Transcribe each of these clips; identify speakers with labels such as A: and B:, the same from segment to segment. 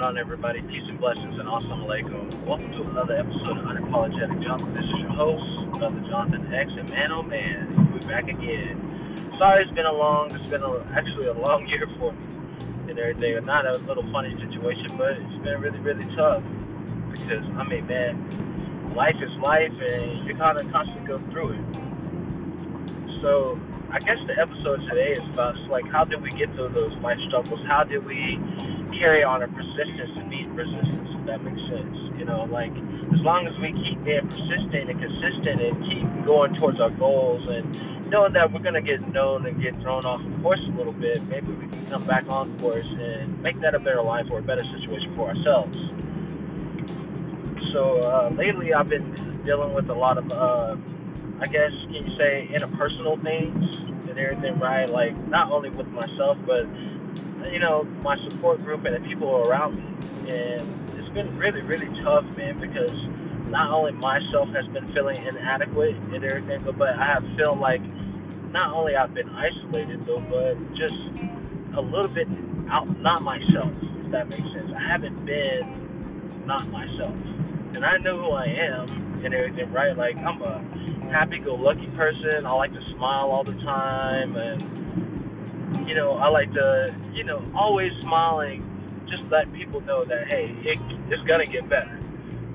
A: going on, everybody? Peace and blessings and Assalamu alaikum. Welcome to another episode of Unapologetic Jonathan. This is your host, Brother Jonathan X, and man, oh man, we're back again. Sorry it's been a long, it's been a, actually a long year for me and everything. Not a little funny situation, but it's been really, really tough because, I mean, man, life is life and you kind of constantly go through it. So, I guess the episode today is about like how did we get through those life struggles? How did we carry on a persistence to beat resistance, if that makes sense. You know, like as long as we keep being persistent and consistent and keep going towards our goals and knowing that we're gonna get known and get thrown off course a little bit, maybe we can come back on course and make that a better life or a better situation for ourselves. So uh, lately, I've been dealing with a lot of, uh, I guess, can you say, interpersonal things and everything, right? Like not only with myself, but you know, my support group and the people around me. And it's been really, really tough, man, because not only myself has been feeling inadequate and everything, but I have felt like not only I've been isolated though, but just a little bit out, not myself, if that makes sense. I haven't been not myself. And I know who I am and everything, right? Like, I'm a happy go lucky person. I like to smile all the time and you know, I like to, you know, always smiling, just let people know that, hey, it, it's going to get better.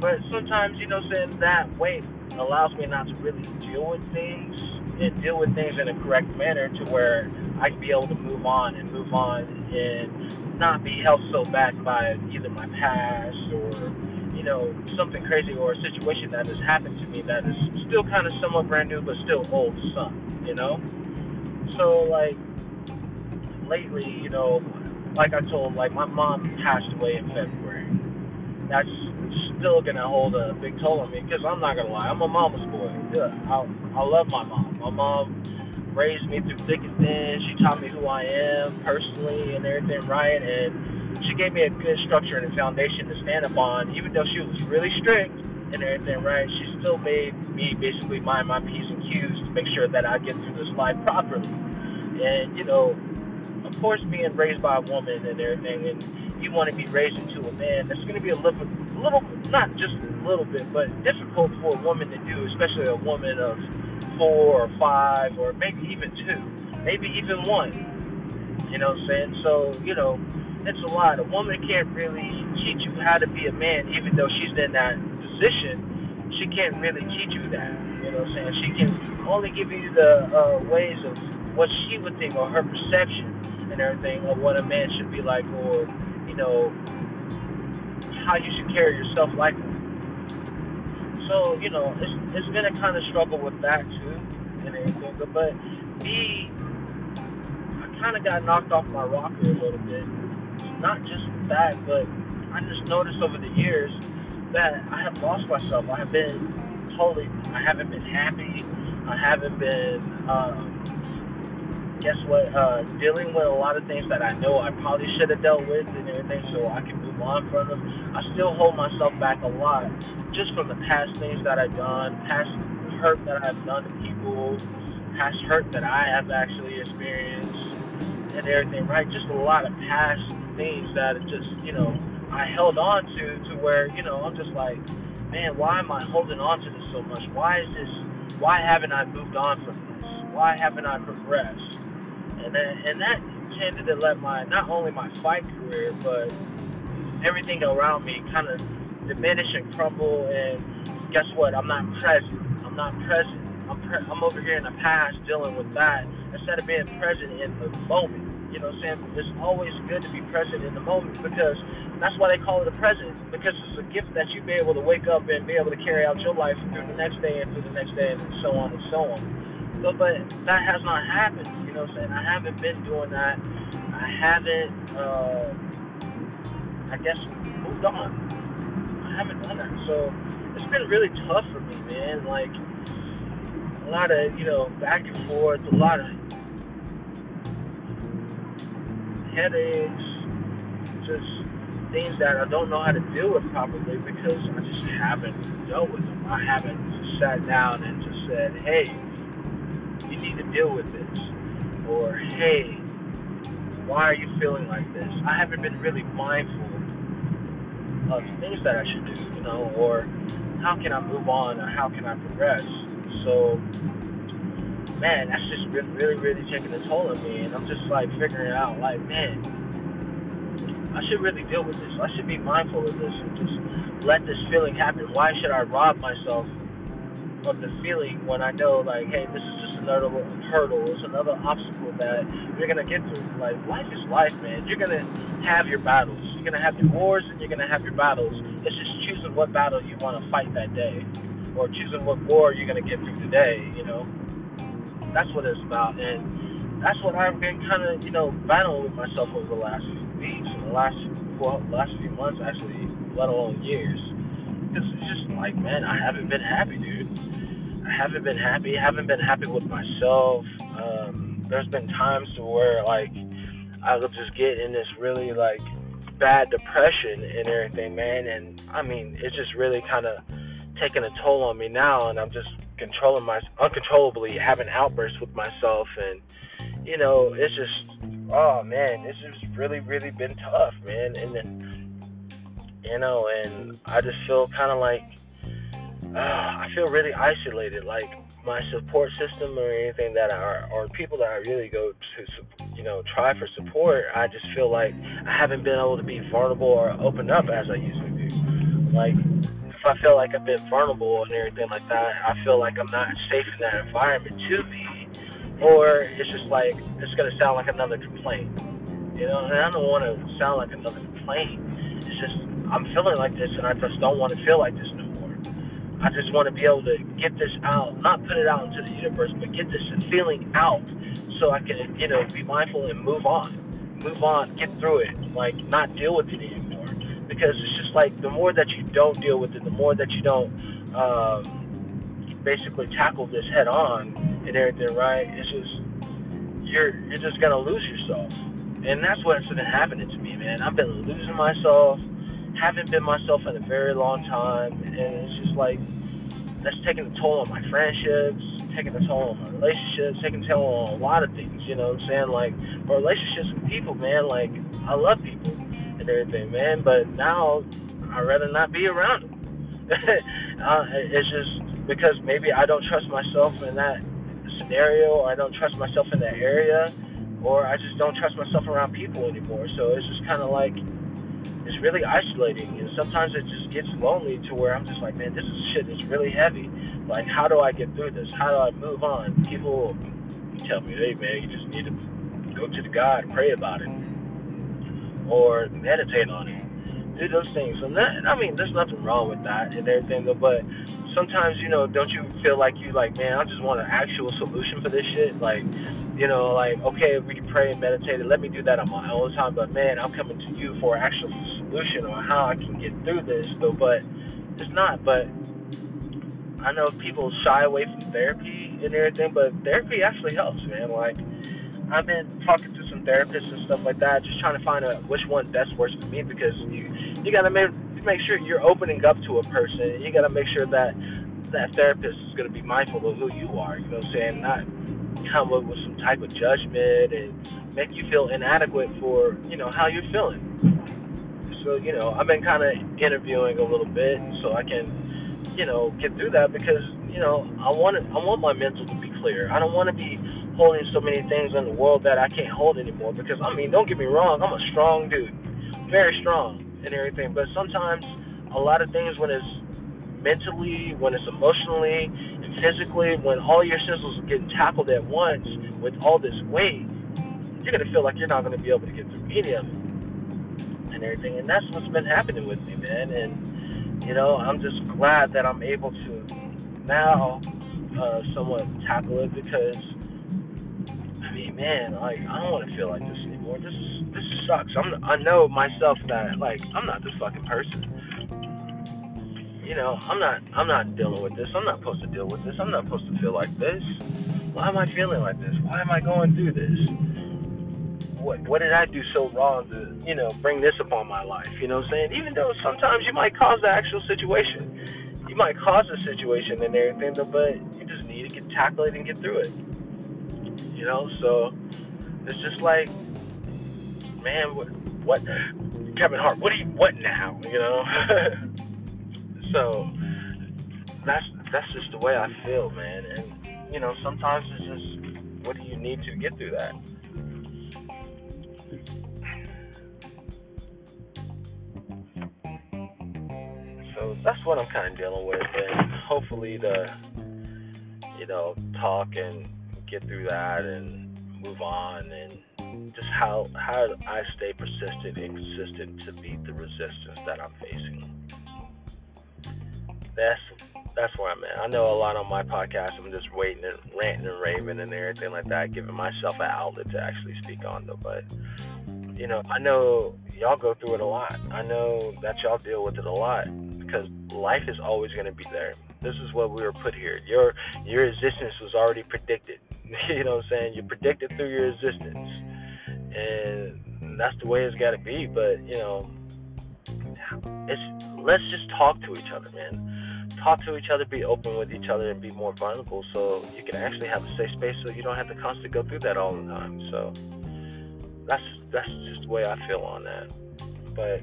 A: But sometimes, you know, saying that weight allows me not to really deal with things and deal with things in a correct manner to where I can be able to move on and move on and not be held so back by either my past or, you know, something crazy or a situation that has happened to me that is still kind of somewhat brand new but still old some, you know? So, like, lately, you know, like I told, like my mom passed away in February. That's still gonna hold a big toll on me because I'm not gonna lie, I'm a mama's boy. Yeah, I, I love my mom. My mom raised me through thick and thin. She taught me who I am personally and everything right, and she gave me a good structure and a foundation to stand upon. Even though she was really strict and everything right, she still made me basically mind my p's and q's to make sure that I get through this life properly. And you know, course, being raised by a woman and everything, and you want to be raised into a man, that's going to be a little, little, not just a little bit, but difficult for a woman to do, especially a woman of four or five, or maybe even two, maybe even one. You know what I'm saying? So, you know, it's a lot. A woman can't really teach you how to be a man, even though she's in that position. She can't really teach you that. You know what I'm saying? She can only give you the uh, ways of what she would think or her perception and everything of what a man should be like or, you know, how you should carry yourself like. So, you know, it's, it's been a kind of struggle with that too and everything. But, but me, I kind of got knocked off my rocker a little bit. Not just that, but I just noticed over the years that I have lost myself. I have been totally, I haven't been happy. I haven't been, um, guess what? Uh, dealing with a lot of things that I know I probably should have dealt with and everything, so I can move on from them. I still hold myself back a lot, just from the past things that I've done, past hurt that I've done to people, past hurt that I have actually experienced, and everything. Right? Just a lot of past things that just you know I held on to, to where you know I'm just like, man, why am I holding on to this so much? Why is this? Why haven't I moved on from this? Why haven't I progressed? And that, and that tended to let my not only my fight career but everything around me kind of diminish and crumble. And guess what? I'm not present. I'm not present. I'm pre- I'm over here in the past dealing with that instead of being present in the moment. You know what I'm saying? It's always good to be present in the moment because that's why they call it a present because it's a gift that you be able to wake up and be able to carry out your life through the next day and through the next day and so on and so on. So, but that has not happened. You know what I'm saying? I haven't been doing that. I haven't, uh, I guess, moved on. I haven't done that. So it's been really tough for me, man. Like, a lot of, you know, back and forth, a lot of headaches, just things that I don't know how to deal with properly because I just haven't dealt with them. I haven't sat down and just said, hey, deal with this. Or, hey, why are you feeling like this? I haven't been really mindful of things that I should do, you know, or how can I move on or how can I progress. So, man, that's just been really, really taking a toll on me, and I'm just like figuring it out, like, man, I should really deal with this. I should be mindful of this and just let this feeling happen. Why should I rob myself of the feeling when I know, like, hey, this is just another hurdle, it's another obstacle that you're gonna get through. Like, life is life, man. You're gonna have your battles. You're gonna have your wars and you're gonna have your battles. It's just choosing what battle you want to fight that day, or choosing what war you're gonna get through today. You know, that's what it's about, and that's what I've been kind of, you know, battling with myself over the last weeks, and the last, well, last few months actually, let alone years. Because it's just like, man, I haven't been happy, dude I haven't been happy. I haven't been happy with myself. Um, there's been times to where like I will just get in this really like bad depression and everything, man. And I mean, it's just really kind of taking a toll on me now, and I'm just controlling my uncontrollably having outbursts with myself, and you know, it's just oh man, it's just really really been tough, man. And then you know, and I just feel kind of like uh, I feel really isolated. Like my support system or anything that are or people that I really go to, you know, try for support. I just feel like I haven't been able to be vulnerable or open up as I usually do. Like if I feel like I've been vulnerable and everything like that, I feel like I'm not safe in that environment to be, or it's just like it's gonna sound like another complaint. You know, and I don't want to sound like another complaint. It's just I'm feeling like this, and I just don't want to feel like this no more. I just want to be able to get this out, not put it out into the universe, but get this feeling out so I can, you know, be mindful and move on. Move on, get through it, like not deal with it anymore. Because it's just like the more that you don't deal with it, the more that you don't um, basically tackle this head on and everything, right? It's just you're you're just gonna lose yourself, and that's what's been happening to me, man. I've been losing myself haven't been myself in a very long time, and like that's taking a toll on my friendships, taking a toll on my relationships, taking a toll on a lot of things. You know what I'm saying? Like my relationships with people, man. Like I love people and everything, man. But now I'd rather not be around them. uh, it's just because maybe I don't trust myself in that scenario, or I don't trust myself in that area, or I just don't trust myself around people anymore. So it's just kind of like it's really isolating and sometimes it just gets lonely to where I'm just like, man, this is shit is really heavy. Like, how do I get through this? How do I move on? People tell me, hey, man, you just need to go to the God, pray about it, or meditate on it, do those things. And that, I mean, there's nothing wrong with that and everything, but sometimes, you know, don't you feel like you like, man, I just want an actual solution for this shit? Like, you know, like, okay, we can pray and meditate, and let me do that on my own time, but man, I'm coming to you for an actual solution on how I can get through this, though, but it's not. But I know people shy away from therapy and everything, but therapy actually helps, man. Like, I've been talking to some therapists and stuff like that, just trying to find out which one best works for me because you you gotta make make sure you're opening up to a person. You gotta make sure that that therapist is gonna be mindful of who you are. You know what I'm saying? Not come up with some type of judgment and make you feel inadequate for you know how you're feeling. So you know, I've been kind of interviewing a little bit so I can you know get through that because you know I want it, I want my mental to be clear. I don't want to be holding so many things in the world that I can't hold anymore. Because I mean, don't get me wrong, I'm a strong dude, very strong and everything. But sometimes a lot of things when it's mentally, when it's emotionally, and physically, when all your senses are getting tackled at once with all this weight, you're gonna feel like you're not gonna be able to get through any of it and everything. And that's what's been happening with me, man. And you know, I'm just glad that I'm able to now uh, somewhat tackle it because Man, like I don't want to feel like this anymore. This this sucks. I'm I know myself that like I'm not this fucking person you know, I'm not I'm not dealing with this. I'm not supposed to deal with this. I'm not supposed to feel like this. Why am I feeling like this? Why am I going through this? What what did I do so wrong to, you know, bring this upon my life? You know what I'm saying? Even though sometimes you might cause the actual situation. You might cause the situation and everything, but you just need to get tackle it and get through it. You know, so it's just like man, what, what Kevin Hart, what do you what now? You know. so that's that's just the way I feel, man. And you know, sometimes it's just what do you need to get through that. So that's what I'm kind of dealing with, and hopefully the you know talk and get through that and move on and just how how I stay persistent and consistent to beat the resistance that I'm facing. That's that's where I'm at. I know a lot on my podcast. I'm just waiting and ranting and raving and everything like that, giving myself an outlet to actually speak on them. But you know, I know y'all go through it a lot. I know that y'all deal with it a lot because life is always going to be there. This is what we were put here. Your your existence was already predicted. you know what I'm saying? You're predicted through your existence and that's the way it's got to be. But you know, it's let's just talk to each other, man. Talk to each other, be open with each other, and be more vulnerable, so you can actually have a safe space, so you don't have to constantly go through that all the time. So that's that's just the way I feel on that. But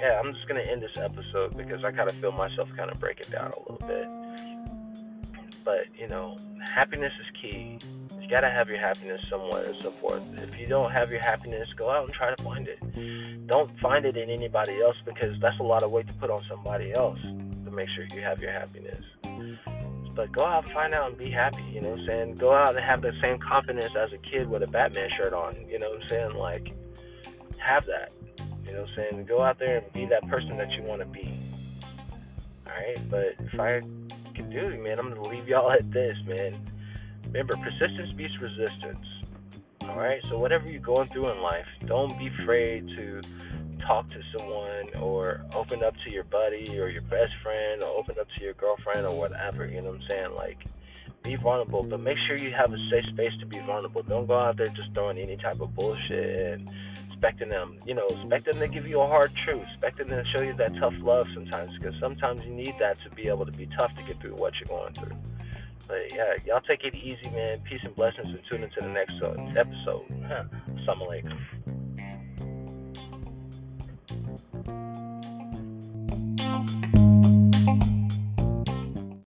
A: yeah, I'm just gonna end this episode because I kind of feel myself kind of breaking down a little bit. But you know, happiness is key You gotta have your happiness somewhere and so forth. If you don't have your happiness, go out and try to find it. Don't find it in anybody else because that's a lot of weight to put on somebody else to make sure you have your happiness. But go out find out and be happy, you know what I'm saying? Go out and have the same confidence as a kid with a Batman shirt on, you know what I'm saying? Like, have that. You know what I'm saying? Go out there and be that person that you want to be. Alright? But if I can do man, I'm to leave y'all at this, man Remember, persistence beats resistance. All right. So whatever you're going through in life, don't be afraid to talk to someone or open up to your buddy or your best friend or open up to your girlfriend or whatever. You know what I'm saying? Like, be vulnerable, but make sure you have a safe space to be vulnerable. Don't go out there just throwing any type of bullshit and expecting them, you know, expect them to give you a hard truth, expecting them to show you that tough love sometimes, because sometimes you need that to be able to be tough to get through what you're going through. But yeah, y'all take it easy, man. Peace and blessings, and tune into the next uh, episode. Assalamu alaikum.